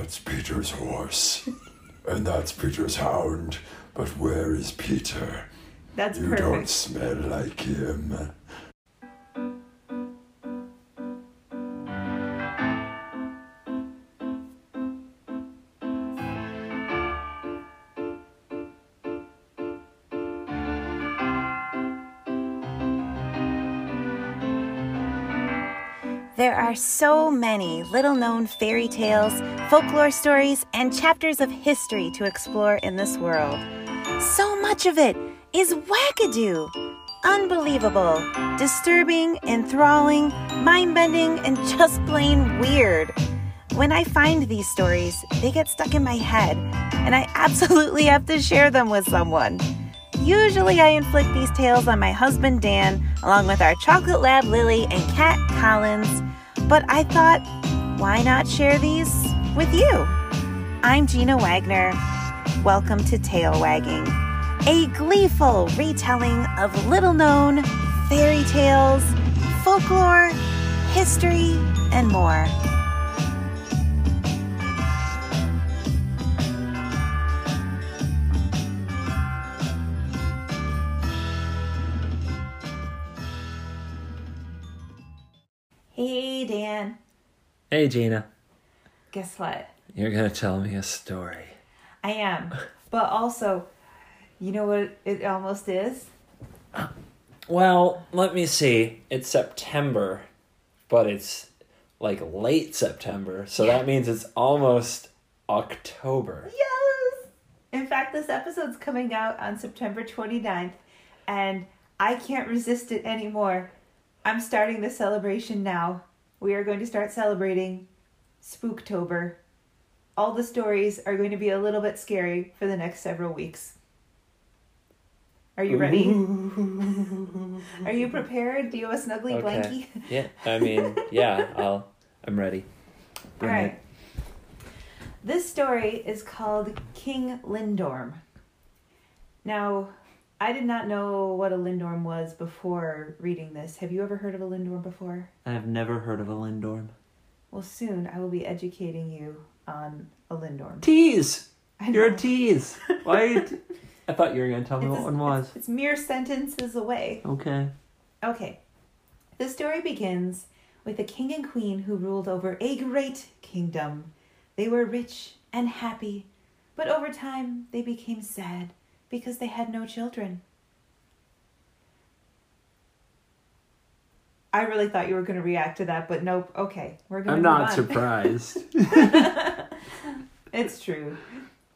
That's Peter's horse. and that's Peter's hound. But where is Peter? That's You perfect. don't smell like him. Are so many little known fairy tales, folklore stories, and chapters of history to explore in this world. So much of it is wackadoo. Unbelievable, disturbing, enthralling, mind bending, and just plain weird. When I find these stories, they get stuck in my head, and I absolutely have to share them with someone. Usually, I inflict these tales on my husband Dan, along with our chocolate lab Lily and cat Collins. But I thought, why not share these with you? I'm Gina Wagner. Welcome to Tail Wagging, a gleeful retelling of little known fairy tales, folklore, history, and more. Hey, Gina. Guess what? You're gonna tell me a story. I am. But also, you know what it almost is? Well, let me see. It's September, but it's like late September, so Yeah. that means it's almost October. Yes! In fact, this episode's coming out on September 29th, and I can't resist it anymore. I'm starting the celebration now. We are going to start celebrating Spooktober. All the stories are going to be a little bit scary for the next several weeks. Are you ready? Are you prepared? Do you have a snuggly Okay. blankie? Yeah, I mean, yeah, I'll. I'm ready. Bring right. it. This story is called King Lindorm. Now, I did not know what a Lindorm was before reading this. Have you ever heard of a Lindorm before? I've never heard of a Lindorm. Well, soon I will be educating you on a Lindorm. Tease. I You're a tease. Why? You t- I thought you were gonna tell me It's what a- one was. It's, it's mere sentences away. Okay. Okay. The story begins with a king and queen who ruled over a great kingdom. They were rich and happy, but over time they became sad because they had no children. I really thought you were going to react to that, but nope. Okay, we're going to I'm not surprised. it's true.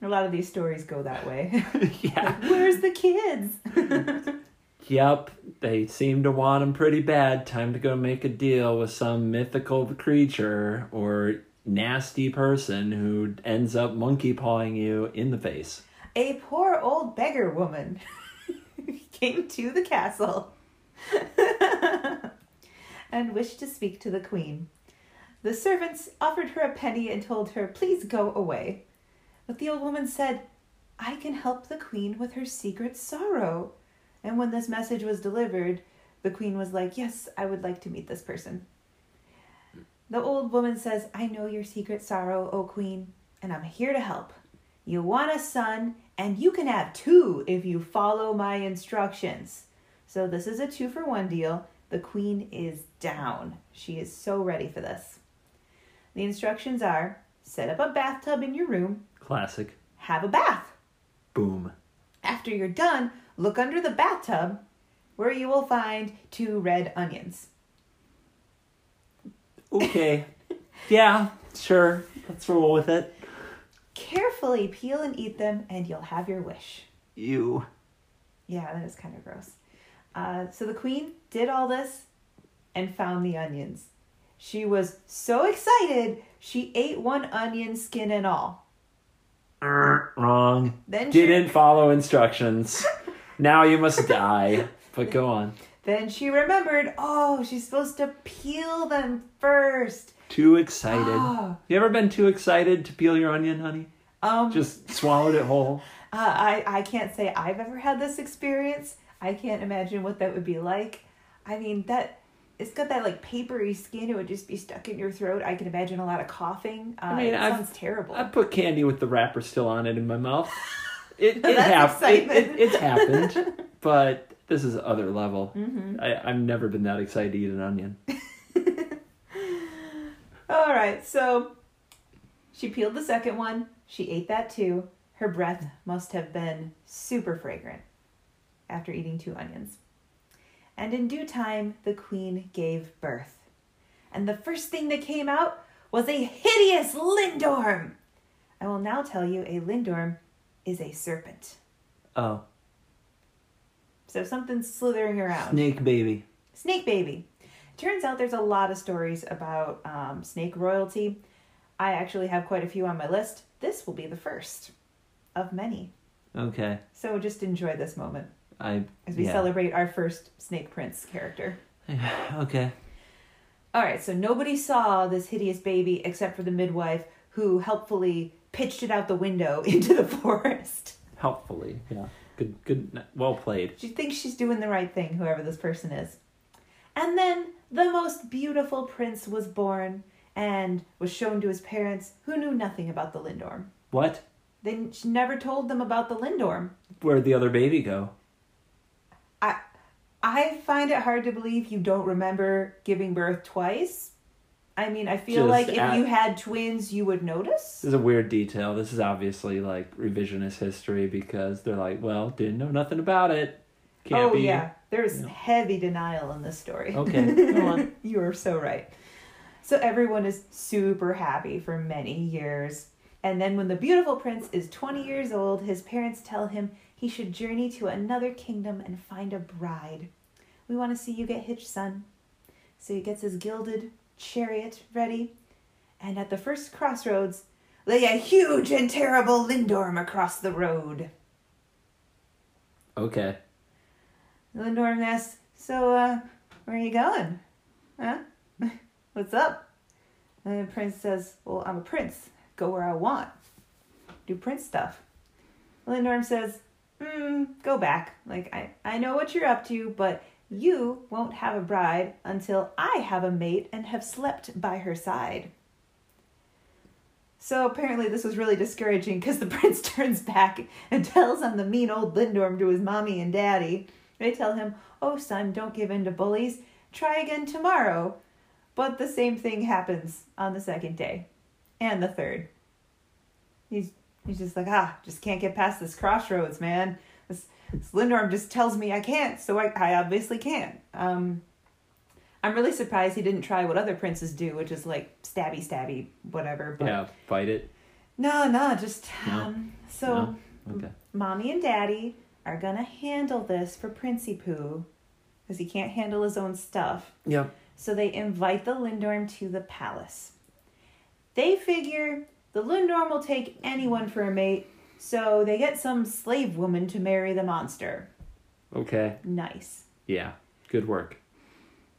A lot of these stories go that way. yeah. Where's the kids? Yep, they seem to want them pretty bad. Time to go make a deal with some mythical creature or nasty person who ends up monkey pawing you in the face. A poor old beggar woman came to the castle and wished to speak to the queen. The servants offered her a penny and told her, Please go away. But the old woman said, I can help the queen with her secret sorrow. And when this message was delivered, the queen was like, Yes, I would like to meet this person. The old woman says, I know your secret sorrow, O queen, and I'm here to help. You want a son, and you can have two if you follow my instructions. So, this is a two for one deal. The queen is down. She is so ready for this. The instructions are set up a bathtub in your room, Classic. have a bath. Boom. After you're done, look under the bathtub where you will find two red onions. Okay. yeah, sure. Let's roll with it. Carefully peel and eat them, and you'll have your wish. You. Yeah, that is kind of gross. Uh, so the queen did all this and found the onions. She was so excited, she ate one onion, skin and all. Er, wrong. Then she, Didn't follow instructions. now you must die. But go on. then she remembered, oh, she's supposed to peel them first. Too excited. Oh. You ever been too excited to peel your onion, honey? Um, Just swallowed it whole. Uh, I, I can't say I've ever had this experience. I can't imagine what that would be like. I mean, that it's got that like papery skin. It would just be stuck in your throat. I can imagine a lot of coughing. Uh, I mean, it I've- sounds terrible. I put candy with the wrapper still on it in my mouth. It it, That's hap- it, it it's happened, but this is other level. Mm-hmm. I, I've never been that excited to eat an onion. All right, so she peeled the second one. She ate that too. Her breath must have been super fragrant after eating two onions. And in due time, the queen gave birth. And the first thing that came out was a hideous lindorm. I will now tell you a lindorm is a serpent. Oh, So something's slithering around. snake baby. Snake baby. Turns out there's a lot of stories about um, snake royalty. I actually have quite a few on my list. This will be the first of many. Okay, So just enjoy this moment I as we yeah. celebrate our first Snake Prince character. okay. All right, so nobody saw this hideous baby except for the midwife who helpfully pitched it out the window into the forest. Helpfully, yeah. Good, good. Well played. She thinks she's doing the right thing, whoever this person is. And then the most beautiful prince was born and was shown to his parents who knew nothing about the Lindorm. What? They she never told them about the Lindorm. Where'd the other baby go? I I find it hard to believe you don't remember giving birth twice. I mean, I feel Just like if at- you had twins, you would notice. This is a weird detail. This is obviously like revisionist history because they're like, well, didn't know nothing about it. Can't be oh be. yeah, there's Yeah. heavy denial in this story. Okay, you are so right. So everyone is super happy for many years. And then when the beautiful prince is 20 years old, his parents tell him he should journey to another kingdom and find a bride. We want to see you get hitched, son. So he gets his gilded chariot ready, and at the first crossroads, lay a huge and terrible Lindorm across the road. Okay. Lindorm asks, So, uh, where are you going? Huh? What's up? And the prince says, Well, I'm a prince. Go where I want. Do prince stuff. Lindorm says, Hmm, go back. Like, I, I know what you're up to, but you won't have a bride until I have a mate and have slept by her side. So apparently this was really discouraging because the prince turns back and tells on the mean old Lindorm to his mommy and daddy. They tell him, Oh, son, don't give in to bullies. Try again tomorrow. But the same thing happens on the second day and the third. He's, he's just like, Ah, just can't get past this crossroads, man. This, this Lindorm just tells me I can't, so I, I obviously can't. Um, I'm really surprised he didn't try what other princes do, which is like stabby, stabby, whatever. But Yeah, fight it. no, no, just No. um. So, No? Okay. mommy and daddy are gonna handle this for Princey Pooh, because he can't handle his own stuff. Yep. So they invite the Lindorm to the palace. They figure the Lindorm will take anyone for a mate, so they get some slave woman to marry the monster. Okay. Nice. Yeah. Good work.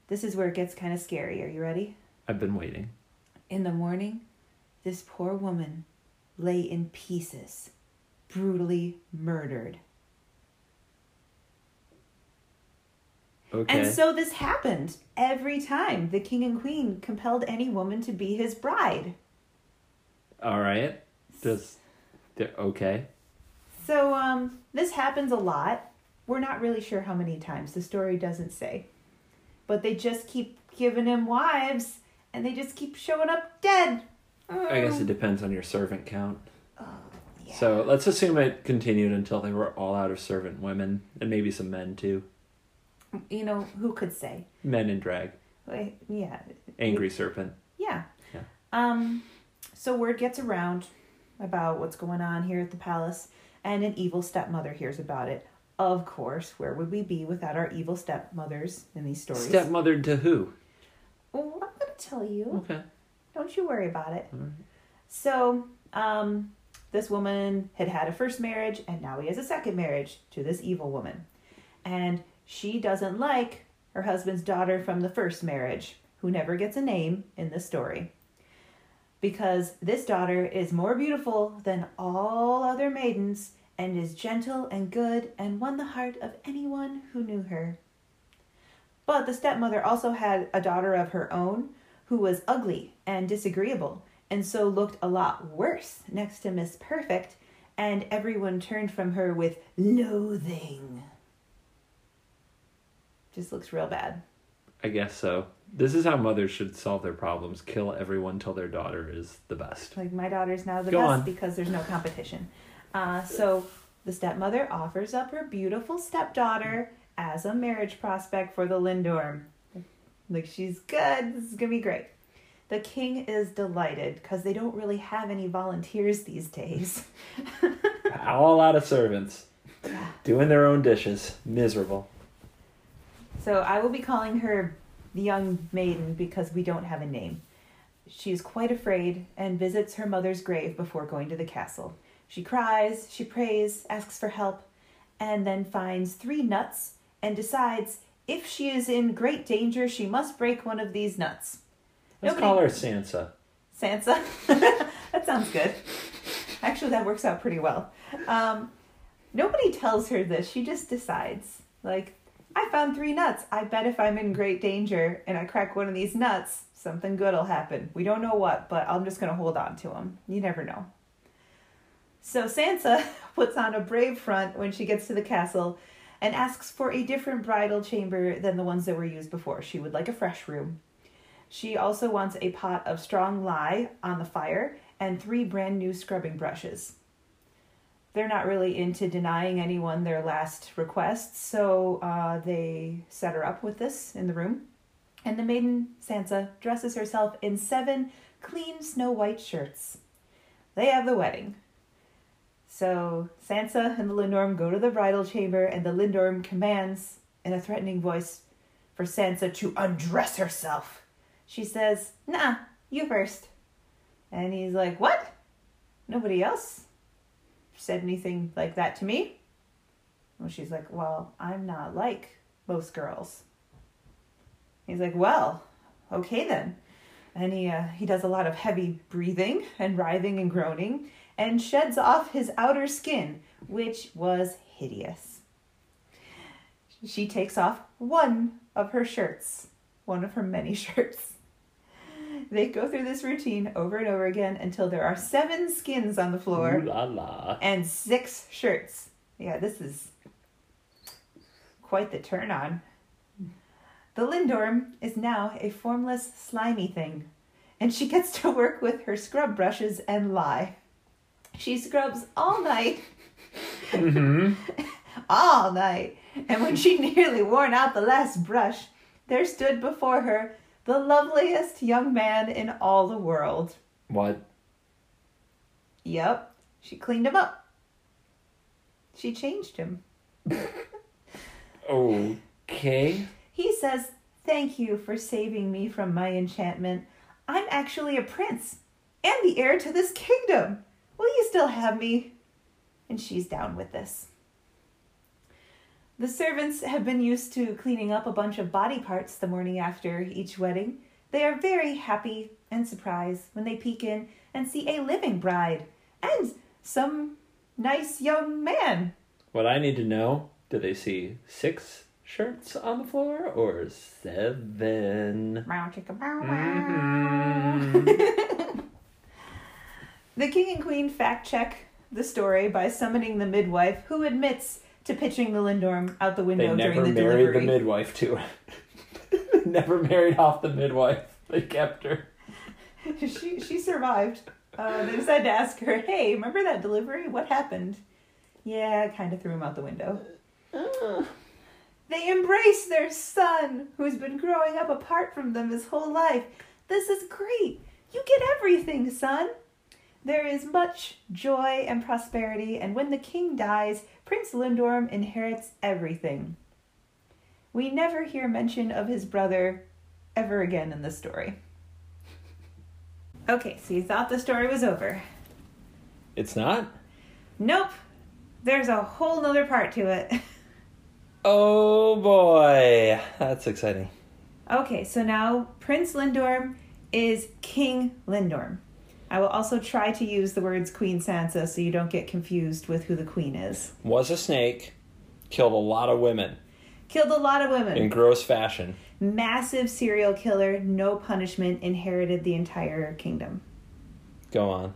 This is where it gets kind of scary. Are you ready? I've been waiting. In the morning, this poor woman lay in pieces, brutally murdered. Okay. And so this happened every time the king and queen compelled any woman to be his bride. All right. Does. Okay. So um this happens a lot. We're not really sure how many times. The story doesn't say. But they just keep giving him wives and they just keep showing up dead. I guess it depends on your servant count. Oh, yeah. So let's assume it continued until they were all out of servant women and maybe some men too. You know, who could say? Men in drag. Like, yeah. Angry serpent. Yeah. Yeah. Um, so word gets around about what's going on here at the palace, and an evil stepmother hears about it. Of course, where would we be without our evil stepmothers in these stories? Stepmother to who? Oh, I'm gonna tell you. Okay. Don't you worry about it. Right. So, um, this woman had had a first marriage, and now he has a second marriage to this evil woman, and she doesn't like her husband's daughter from the first marriage, who never gets a name in the story. Because this daughter is more beautiful than all other maidens and is gentle and good and won the heart of anyone who knew her. But the stepmother also had a daughter of her own who was ugly and disagreeable, and so looked a lot worse next to Miss Perfect, and everyone turned from her with loathing. Just looks real bad. I guess so. This is how mothers should solve their problems: kill everyone till their daughter is the best. Like my daughter's now the Go best on. because there's no competition. Uh, so the stepmother offers up her beautiful stepdaughter as a marriage prospect for the Lindorm. Like she's good. This is gonna be great. The king is delighted because they don't really have any volunteers these days. All out of servants, doing their own dishes. Miserable. So I will be calling her the young maiden because we don't have a name. She is quite afraid and visits her mother's grave before going to the castle. She cries, she prays, asks for help, and then finds three nuts and decides if she is in great danger, she must break one of these nuts. Let's Nobody- call her Sansa. Sansa. that sounds good. Actually, that works out pretty well. Um, nobody tells her this. She just decides. Like, I found three nuts. I bet if I'm in great danger and I crack one of these nuts, something good will happen. We don't know what, but I'm just going to hold on to them. You never know. So Sansa puts on a brave front when she gets to the castle and asks for a different bridal chamber than the ones that were used before. She would like a fresh room. She also wants a pot of strong lye on the fire and three brand new scrubbing brushes. They're not really into denying anyone their last request, so uh, they set her up with this in the room. And the maiden Sansa dresses herself in seven clean snow white shirts. They have the wedding. So Sansa and the Lindorm go to the bridal chamber, and the Lindorm commands in a threatening voice for Sansa to undress herself. She says, Nah, you first. And he's like, What? Nobody else said anything like that to me? Well, she's like, Well, I'm not like most girls. He's like, Well, okay then. And he, uh, he does a lot of heavy breathing and writhing and groaning and sheds off his outer skin, which was hideous. She takes off one of her shirts, one of her many shirts. They go through this routine over and over again until there are seven skins on the floor Ooh la la. and six shirts. Yeah, this is quite the turn on. The Lindorm is now a formless, slimy thing, and she gets to work with her scrub brushes and lye. She scrubs all night, hmm all night, and when she nearly worn out the last brush, there stood before her the loveliest young man in all the world. What? Yep, she cleaned him up. She changed him. Okay. He says, Thank you for saving me from my enchantment. I'm actually a prince and the heir to this kingdom. Will you still have me? And she's down with this. The servants have been used to cleaning up a bunch of body parts the morning after each wedding. They are very happy and surprised when they peek in and see a living bride and some nice young man. What I need to know: Do they see six shirts on the floor or seven? Meow, chicka, meow, meow. Mhm. The king and queen fact check the story by summoning the midwife, who admits to pitching the Lindorm out the window never during the delivery. never married the midwife to it. never married off the midwife. They kept her. she she survived. Uh, they decided to ask her, "Hey, remember that delivery? What happened?" Yeah, kind of threw him out the window. They embrace their son, who's been growing up apart from them his whole life. This is great. You get everything, son. There is much joy and prosperity, and when the king dies, Prince Lindorm inherits everything. We never hear mention of his brother ever again in the story. Okay, so you thought the story was over. It's not. Nope. There's a whole nother part to it. Oh boy, that's exciting. Okay, so now Prince Lindorm is King Lindorm. I will also try to use the words Queen Sansa so you don't get confused with who the queen is. Was a snake, killed a lot of women. Killed a lot of women. In gross fashion. Massive serial killer, no punishment, inherited the entire kingdom. Go on.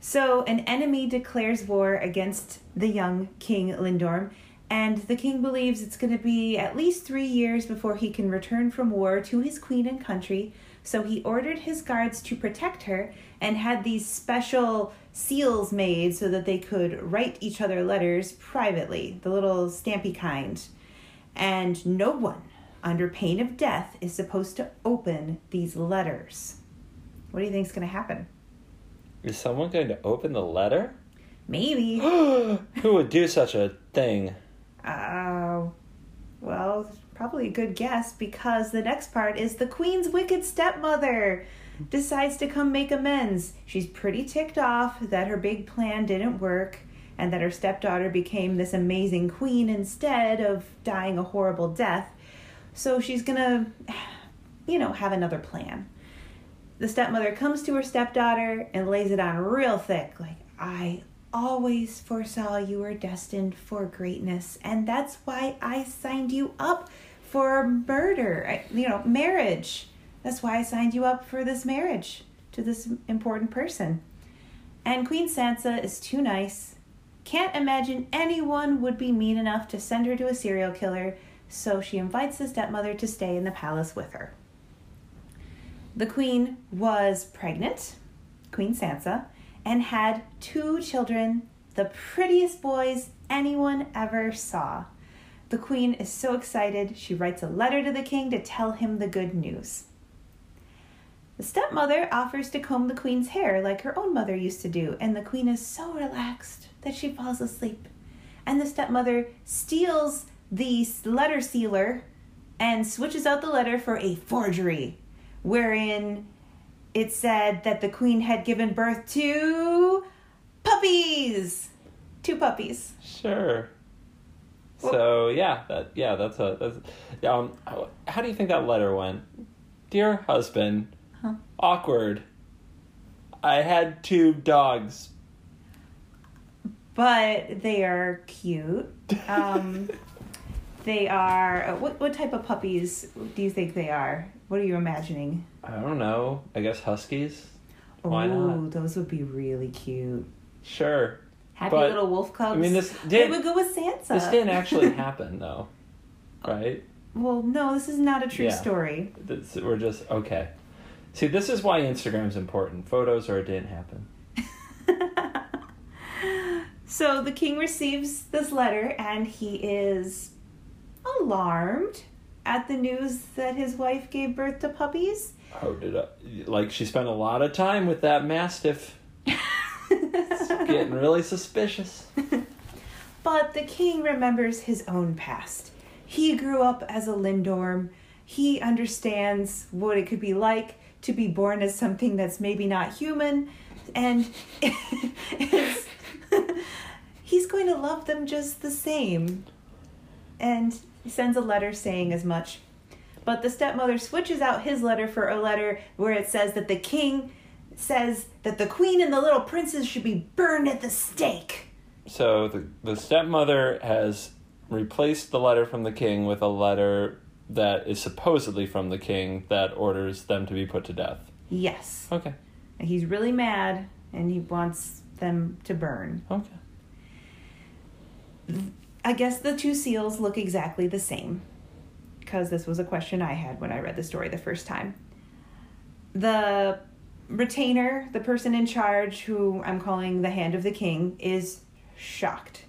So, an enemy declares war against the young King Lindorm, and the king believes it's going to be at least three years before he can return from war to his queen and country. So, he ordered his guards to protect her and had these special seals made so that they could write each other letters privately, the little stampy kind. And no one, under pain of death, is supposed to open these letters. What do you think is going to happen? Is someone going to open the letter? Maybe. Who would do such a thing? Uh, oh. well, probably a good guess because the next part is the queen's wicked stepmother decides to come make amends. She's pretty ticked off that her big plan didn't work and that her stepdaughter became this amazing queen instead of dying a horrible death. So she's gonna, you know, have another plan. The stepmother comes to her stepdaughter and lays it on real thick, like, I always foresaw you were destined for greatness, and that's why I signed you up for murder, you know, marriage. That's why I signed you up for this marriage to this important person. And Queen Sansa is too nice. Can't imagine anyone would be mean enough to send her to a serial killer, so she invites the stepmother to stay in the palace with her. The queen was pregnant, Queen Sansa, and had two children, the prettiest boys anyone ever saw. The queen is so excited, she writes a letter to the king to tell him the good news. The stepmother offers to comb the queen's hair like her own mother used to do, and the queen is so relaxed that she falls asleep. And the stepmother steals the letter sealer and switches out the letter for a forgery, wherein it said that the queen had given birth to puppies. Two puppies. Sure. So yeah, that yeah, that's a that's um. How, how do you think that letter went? Dear husband, Huh. awkward. I had two dogs. But they are cute. Um, they are. uh, What, what type of puppies do you think they are? What are you imagining? I don't know. I guess huskies. Why oh, not? those would be really cute. Sure. Happy But, little wolf cubs. I mean, this they did would go with Sansa. this didn't actually happen though, right? Well, no, this is not a true Yeah. story. This, we're just okay. See, this is why Instagram's important. Photos or it didn't happen. So the king receives this letter and he is alarmed at the news that his wife gave birth to puppies. How did I? Like she spent a lot of time with that mastiff. It's getting really suspicious. But the king remembers his own past. He grew up as a Lindorm. He understands what it could be like to be born as something that's maybe not human. And he's going to love them just the same. And he sends a letter saying as much. But the stepmother switches out his letter for a letter where it says that the king says that the queen and the little princes should be burned at the stake. So the the stepmother has replaced the letter from the king with a letter that is supposedly from the king that orders them to be put to death. Yes. Okay. And he's really mad and he wants them to burn. Okay. I guess the two seals look exactly the same because this was a question I had when I read the story the first time. The retainer, the person in charge, who I'm calling the Hand of the King, is shocked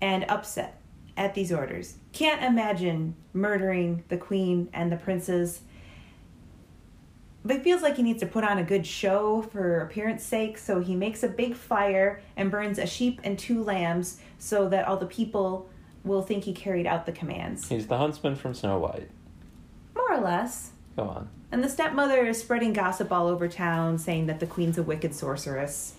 and upset at these orders. Can't imagine murdering the queen and the princes. But feels like he needs to put on a good show for appearance sake, so he makes a big fire and burns a sheep and two lambs so that all the people will think he carried out the commands. He's the huntsman from Snow White. More or less. Go on. And the stepmother is spreading gossip all over town, saying that the queen's a wicked sorceress.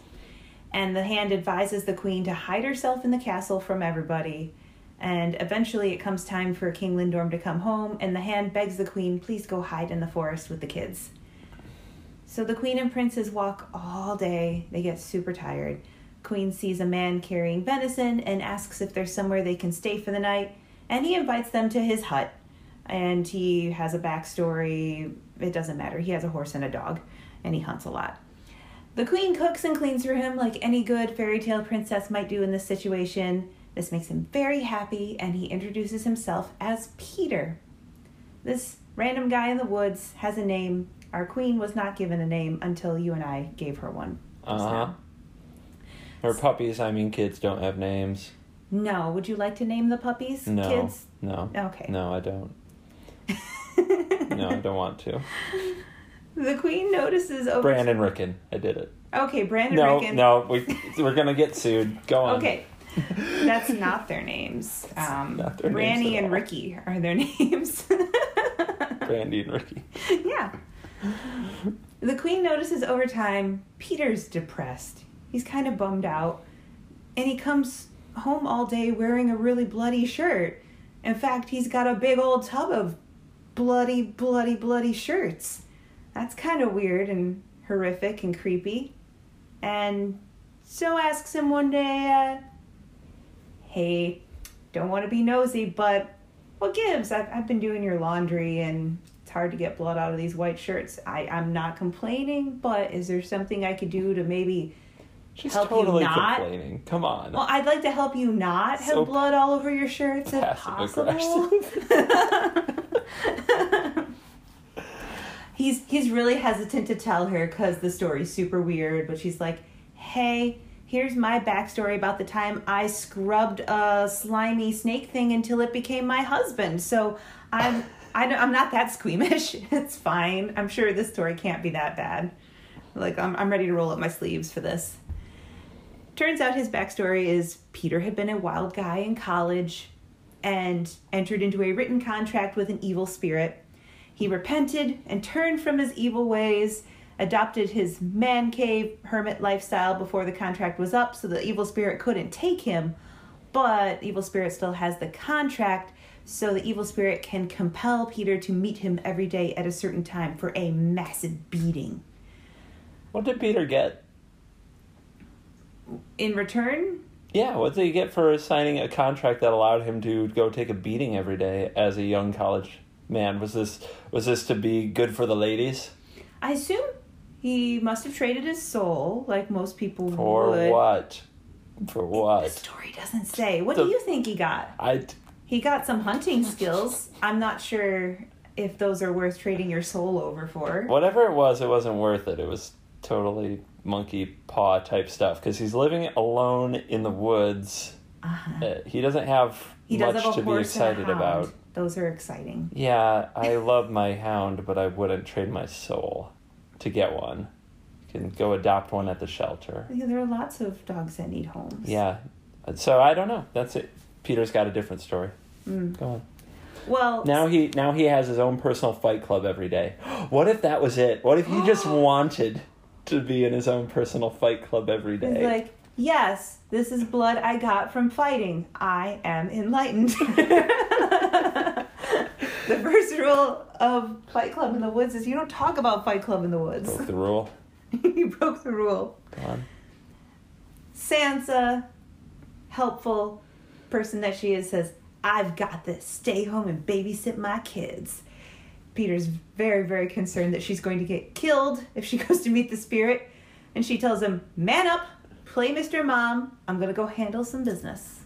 And the hand advises the queen to hide herself in the castle from everybody. And eventually it comes time for King Lindorm to come home, and the hand begs the queen, please go hide in the forest with the kids. So the queen and princes walk all day. They get super tired. Queen sees a man carrying venison and asks if there's somewhere they can stay for the night. and he invites them to his hut. And he has a backstory. It doesn't matter. He has a horse and a dog, and he hunts a lot. The queen cooks and cleans for him like any good fairy tale princess might do in this situation. This makes him very happy, and he introduces himself as Peter. This random guy in the woods has a name. Our queen was not given a name until you and I gave her one. Uh huh. Or puppies. I mean, kids don't have names. No, would you like to name the puppies? No. Kids? No. Okay. No, I don't. No, I don't want to. The queen notices over. Brandon Ricken. I did it. Okay, Brandon No, Ricken. no, we we're gonna get sued. Go on. Okay, that's not their names. Um, not their names and all. Ricky are their names. Brandy and Ricky. yeah. The queen notices over time Peter's depressed. He's kind of bummed out. And he comes home all day wearing a really bloody shirt. In fact, he's got a big old tub of bloody, bloody, bloody shirts. That's kind of weird and horrific and creepy. And so asks him one day, uh, Hey, don't want to be nosy, but what gives? I've, I've been doing your laundry and it's hard to get blood out of these white shirts. I, I'm not complaining, but is there something I could do to maybe She's help totally you not? complaining. Come on. Well, I'd like to help you not have So blood all over your shirts if possible. he's he's really hesitant to tell her because the story's super weird. But she's like, "Hey, here's my backstory about the time I scrubbed a slimy snake thing until it became my husband. So I'm I I'm not that squeamish. It's fine. I'm sure this story can't be that bad. Like I'm I'm ready to roll up my sleeves for this." Turns out his backstory is Peter had been a wild guy in college and entered into a written contract with an evil spirit. He repented and turned from his evil ways, adopted his man cave hermit lifestyle before the contract was up so the evil spirit couldn't take him. But evil spirit still has the contract, so the evil spirit can compel Peter to meet him every day at a certain time for a massive beating. What did Peter get? In return, Yeah, what did he get for signing a contract that allowed him to go take a beating every day as a young college man? Was this was this to be good for the ladies? I assume he must have traded his soul, like most people For would. what? For what? The story doesn't say. What The- do you think he got? I He got some hunting skills. I'm not sure if those are worth trading your soul over for. whatever it was, it wasn't worth it. It was totally monkey paw type stuff because he's living alone in the woods. Uh-huh. Uh, he doesn't have He does much have to be horse and a excited about. Those are exciting. Yeah, I love my hound, but I wouldn't trade my soul to get one. You can go adopt one at the shelter. Yeah, There are lots of dogs that need homes. Yeah. So I don't know. That's it. Peter's got a different story. Mm. Go on. Well, Now he now he has his own personal fight club every day. What if that was it? What if he just wanted to be in his own personal fight club every day. he's like, yes, this is blood I got from fighting. I am enlightened. the first rule of Fight Club in the Woods is you don't talk about Fight Club in the Woods. Broke the rule. you broke the rule. Go on. Sansa, helpful person that she is, says, I've got this. Stay home and babysit my kids. Peter's very, very concerned that she's going to get killed if she goes to meet the spirit. And she tells him, Man up, play Mr. Mom. I'm going to go handle some business.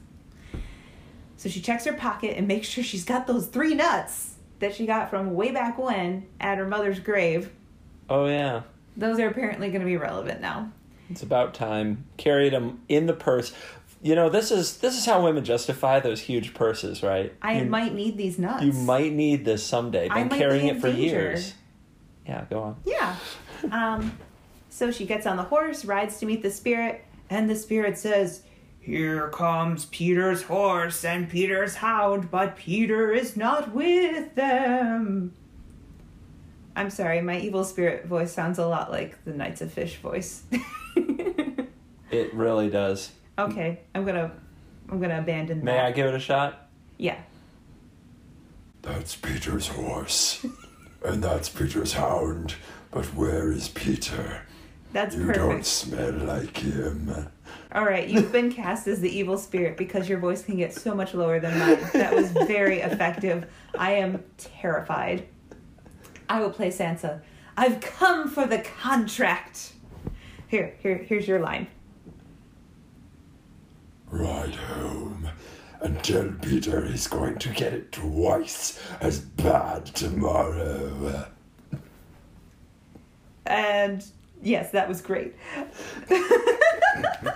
So she checks her pocket and makes sure she's got those three nuts that she got from way back when at her mother's grave. Oh yeah. Those are apparently going to be relevant now. It's about time. Carried them in the purse. You know, this is this is how women justify those huge purses, right? I you, might need these nuts. you might need this someday. Been carrying be it for danger. years. Yeah, go on. Yeah. Um, so she gets on the horse, rides to meet the spirit, and the spirit says, Here comes Peter's horse and Peter's hound, but Peter is not with them. I'm sorry, my evil spirit voice sounds a lot like the Knights of Fish voice. It really does. Okay, I'm gonna I'm gonna abandon May that. I give it a shot? Yeah. That's Peter's horse. and that's Peter's hound. But where is Peter? That's You don't smell like him. All right, you've been cast as the evil spirit because your voice can get so much lower than mine. That was very effective. I am terrified. I will play Sansa. I've come for the contract. Here, here, here's your line. Ride home and tell Peter he's going to get it twice as bad tomorrow. And yes, that was great. the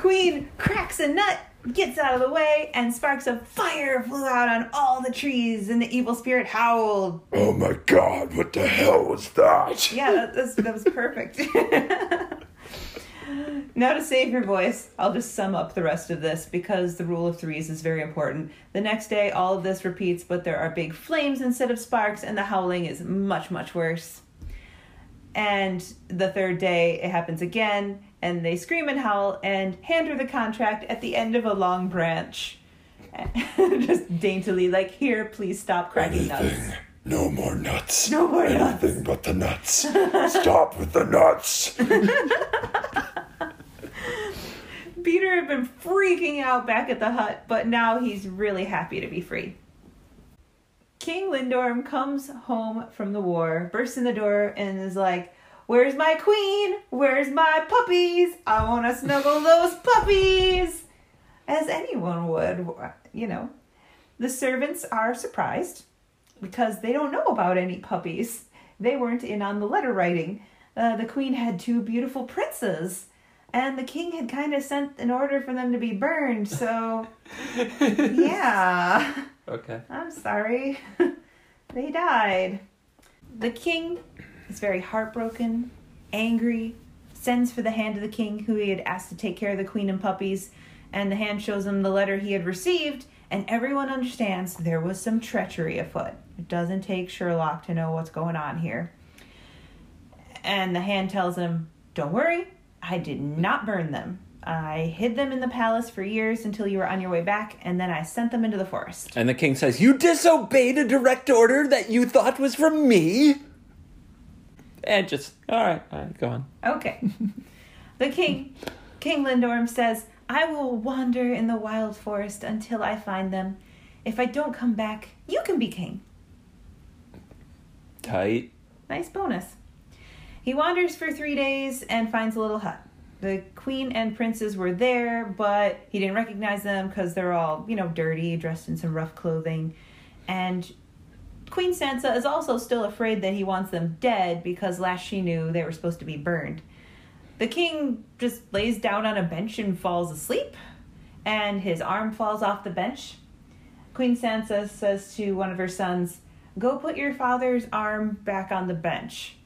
queen cracks a nut, gets out of the way, and sparks of fire flew out on all the trees, and the evil spirit howled. Oh my god, what the hell was that? Yeah, that, that was perfect. now, to save your voice, I'll just sum up the rest of this because the rule of threes is very important. The next day, all of this repeats, but there are big flames instead of sparks, and the howling is much, much worse. And the third day, it happens again, and they scream and howl and hand her the contract at the end of a long branch. Just daintily, like, here, please stop cracking nuts. No more nuts. No more nuts. Anything but the nuts. Stop with the nuts. Peter had been freaking out back at the hut, but now he's really happy to be free. King Lindorm comes home from the war, bursts in the door, and is like, Where's my queen? Where's my puppies? I want to snuggle those puppies! As anyone would, you know. The servants are surprised because they don't know about any puppies. They weren't in on the letter writing. Uh, the queen had two beautiful princes, and the king had kind of sent an order for them to be burned, so. yeah. Okay. I'm sorry. they died. The king is very heartbroken, angry, sends for the hand of the king who he had asked to take care of the queen and puppies, and the hand shows him the letter he had received, and everyone understands there was some treachery afoot. It doesn't take Sherlock to know what's going on here. And the hand tells him, Don't worry, I did not burn them. I hid them in the palace for years until you were on your way back, and then I sent them into the forest. And the king says, You disobeyed a direct order that you thought was from me? And just, all right, all right, go on. Okay. the king, King Lindorm says, I will wander in the wild forest until I find them. If I don't come back, you can be king. Tight. Nice bonus. He wanders for three days and finds a little hut. The queen and princes were there, but he didn't recognize them because they're all, you know, dirty, dressed in some rough clothing. And Queen Sansa is also still afraid that he wants them dead because last she knew they were supposed to be burned. The king just lays down on a bench and falls asleep, and his arm falls off the bench. Queen Sansa says to one of her sons, Go put your father's arm back on the bench.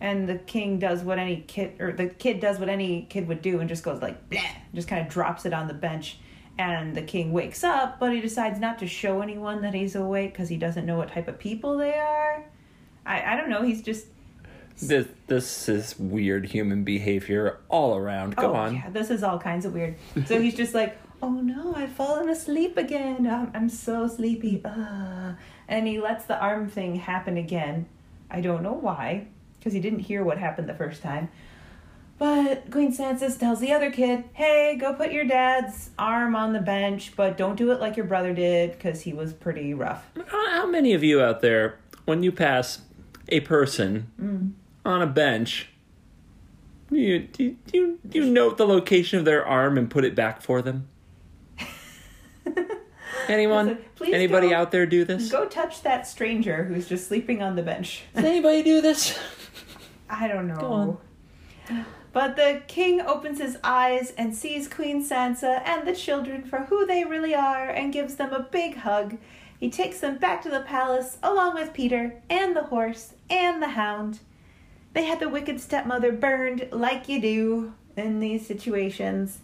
And the king does what any kid, or the kid does what any kid would do and just goes like, Bleh, just kind of drops it on the bench. And the king wakes up, but he decides not to show anyone that he's awake because he doesn't know what type of people they are. I, I don't know, he's just. This, this is weird human behavior all around. Go oh, on. Yeah, this is all kinds of weird. So he's just like, oh no, I've fallen asleep again. I'm, I'm so sleepy. Ugh. And he lets the arm thing happen again. I don't know why, because he didn't hear what happened the first time. But Queen Sansa tells the other kid, hey, go put your dad's arm on the bench, but don't do it like your brother did, because he was pretty rough. How many of you out there, when you pass a person mm. on a bench, you, do, you, do, you, you note the location of their arm and put it back for them? Anyone? Listen, please Anybody go- out there do this? Go touch that stranger who's just sleeping on the bench. Does anybody do this? I don't know. But the king opens his eyes and sees Queen Sansa and the children for who they really are and gives them a big hug. He takes them back to the palace along with Peter and the horse and the hound. They had the wicked stepmother burned like you do in these situations.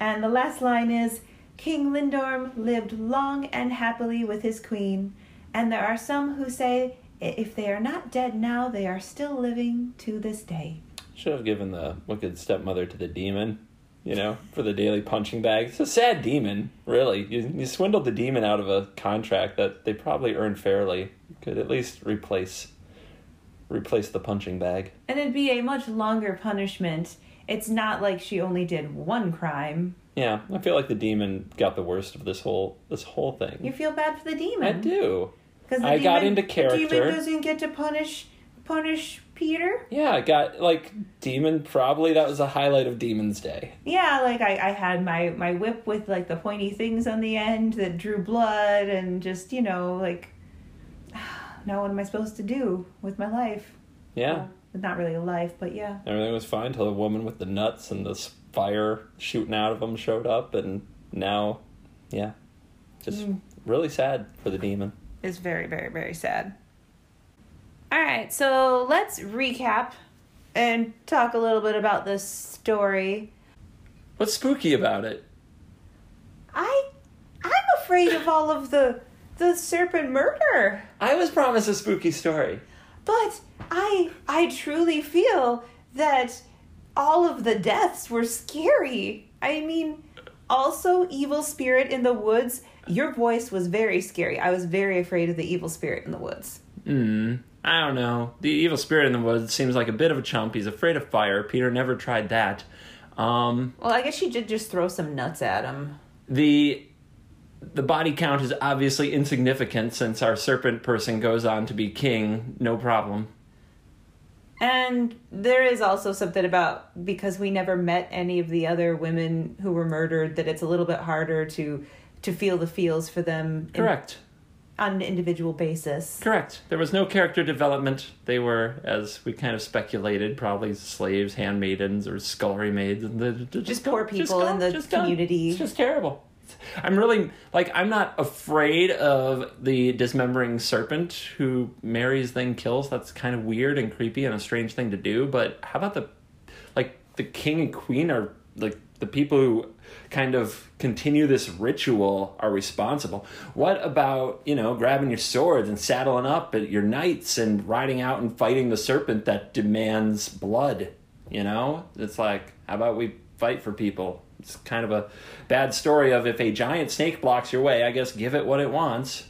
And the last line is King Lindorm lived long and happily with his queen. And there are some who say if they are not dead now, they are still living to this day. Should have given the wicked stepmother to the demon, you know, for the daily punching bag. It's a sad demon, really. You, you swindled the demon out of a contract that they probably earned fairly. You could at least replace replace the punching bag. And it'd be a much longer punishment It's not like she only did one crime. Yeah, I feel like the demon got the worst of this whole this whole thing. You feel bad for the demon. I do. 'Cause the I got into character. demon doesn't get to punish punish Peter. Yeah, I got like demon. Probably that was a highlight of Demon's Day. Yeah, like I, I had my my whip with like the pointy things on the end that drew blood and just you know like now what am I supposed to do with my life? Yeah, Well, not really a life, but yeah. everything was fine till the woman with the nuts and the fire shooting out of them showed up, and now, yeah, just Mm. really sad for the demon. It's very, very, very sad. All right, so let's recap and talk a little bit about this story. What's spooky about it? I I'm afraid of all of the the serpent murder. I was promised a spooky story. But I I truly feel that all of the deaths were scary. I mean, also evil spirit in the woods. Your voice was very scary. I was very afraid of the evil spirit in the woods. Hmm. I don't know. The evil spirit in the woods seems like a bit of a chump. He's afraid of fire. Peter never tried that. Um, Well, I guess she did just throw some nuts at him. the the body count is obviously insignificant since our serpent person goes on to be king. No problem. And there is also something about because we never met any of the other women who were murdered that it's a little bit harder to to feel the feels for them in- Correct. on an individual basis. Correct. There was no character development. They were, as we kind of speculated, probably slaves, handmaidens, or scullery maids. And the, just, Just go- poor people go- in the just done. community. It's just terrible. I'm really like I'm not afraid of the dismembering serpent who marries then kills. That's kind of weird and creepy and a strange thing to do. But how about the like the king and queen are like the people who kind of continue this ritual are responsible. What about, you know, grabbing your swords and saddling up at your knights and riding out and fighting the serpent that demands blood? You know? It's like, how about we fight for people? It's kind of a bad story of if a giant snake blocks your way, I guess give it what it wants.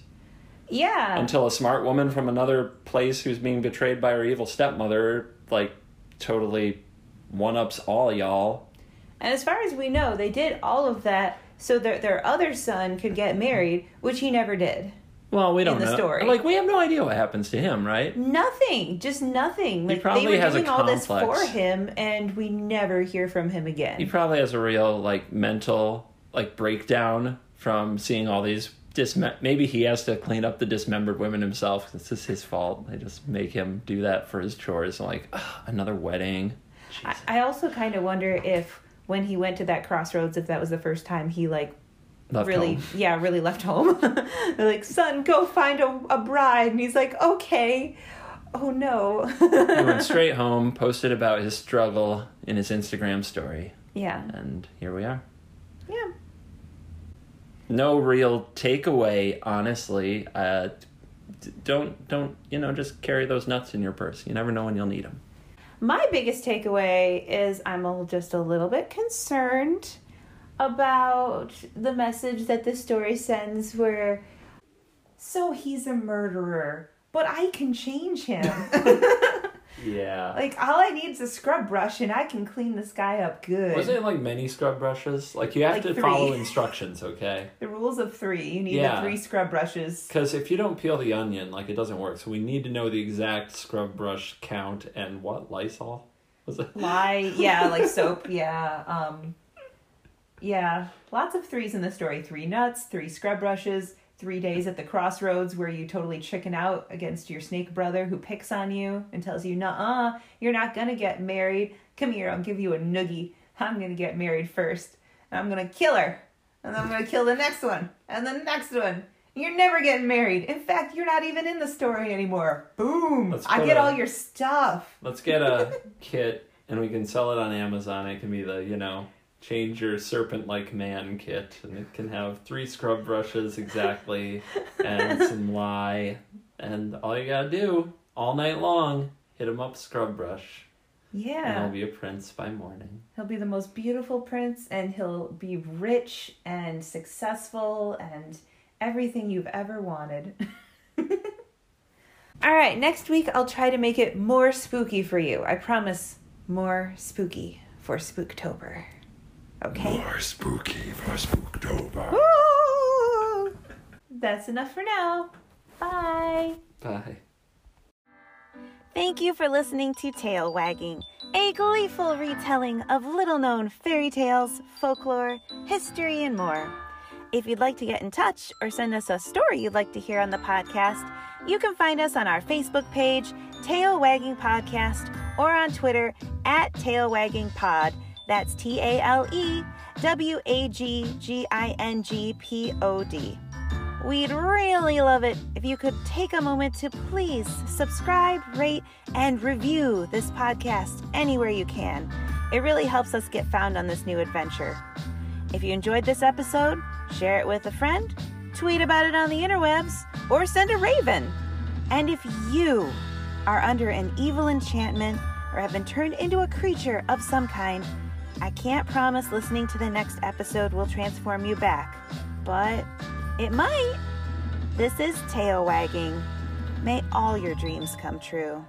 Yeah. Until a smart woman from another place who's being betrayed by her evil stepmother, like, totally one ups all y'all And as far as we know, they did all of that so that their other son could get married, which he never did. Well, we don't the know. story. Like we have no idea what happens to him, right? Nothing, just nothing. Like probably they were has doing all this for him, and we never hear from him again. He probably has a real like mental like breakdown from seeing all these dismem. Maybe he has to clean up the dismembered women himself. This is his fault. They just make him do that for his chores. Like, "Ugh, another wedding. I, I also kind of wonder if when he went to that crossroads, if that was the first time he like Left really, home. yeah, really left home. They're like, son, go find a, a bride, and he's like, okay. Oh no. he went straight home, posted about his struggle in his Instagram story, yeah, and here we are. yeah. no real takeaway honestly uh don't don't you know just carry those nuts in your purse you never know when you'll need them My biggest takeaway is I'm just a little bit concerned about the message that the story sends where so he's a murderer, but I can change him. yeah like all I need is a scrub brush and I can clean this guy up good. Wasn't it like many scrub brushes like you have Like to three. follow instructions okay the rules of 3. You need Yeah. the 3 scrub brushes. because if you don't peel the onion like it doesn't work so we need to know the exact scrub brush count and what lysol was it Lye, yeah, like soap, yeah. Um yeah, lots of threes in the story. Three nuts, three scrub brushes, three days at the crossroads where you totally chicken out against your snake brother who picks on you and tells you, "Nuh-uh, you're not gonna get married. Come here, I'll give you a noogie. I'm gonna get married first, and I'm gonna kill her, and then I'm gonna kill the next one, and the next one." You're never getting married. In fact, you're not even in the story anymore. Boom! I get a- all your stuff. Let's get a kit and we can sell it on Amazon. It can be the, you know, change your serpent like man kit. And it can have three scrub brushes exactly and some lye. And all you gotta do all night long, hit him up scrub brush. And Yeah. he'll be a prince by morning. He'll be the most beautiful prince and he'll be rich and successful and everything you've ever wanted. All right, next week I'll try to make it more spooky for you. I promise more spooky for Spooktober. Okay? More spooky for Spooktober. Woo! That's enough for now. Bye. Bye. Thank you for listening to Tale Wagging, a gleeful retelling of little known fairy tales, folklore, history, and more. If you'd like to get in touch or send us a story you'd like to hear on the podcast, you can find us on our Facebook page, Tale Wagging Podcast, or on Twitter at Tale Wagging Pod. That's T A L E W A G G I N G P O D. We'd really love it if you could take a moment to please subscribe, rate, and review this podcast anywhere you can. It really helps us get found on this new adventure. If you enjoyed this episode, share it with a friend, tweet about it on the interwebs, or send a raven. And if you are under an evil enchantment or have been turned into a creature of some kind, I can't promise listening to the next episode will transform you back, but it might. This is tale wagging. May all your dreams come true.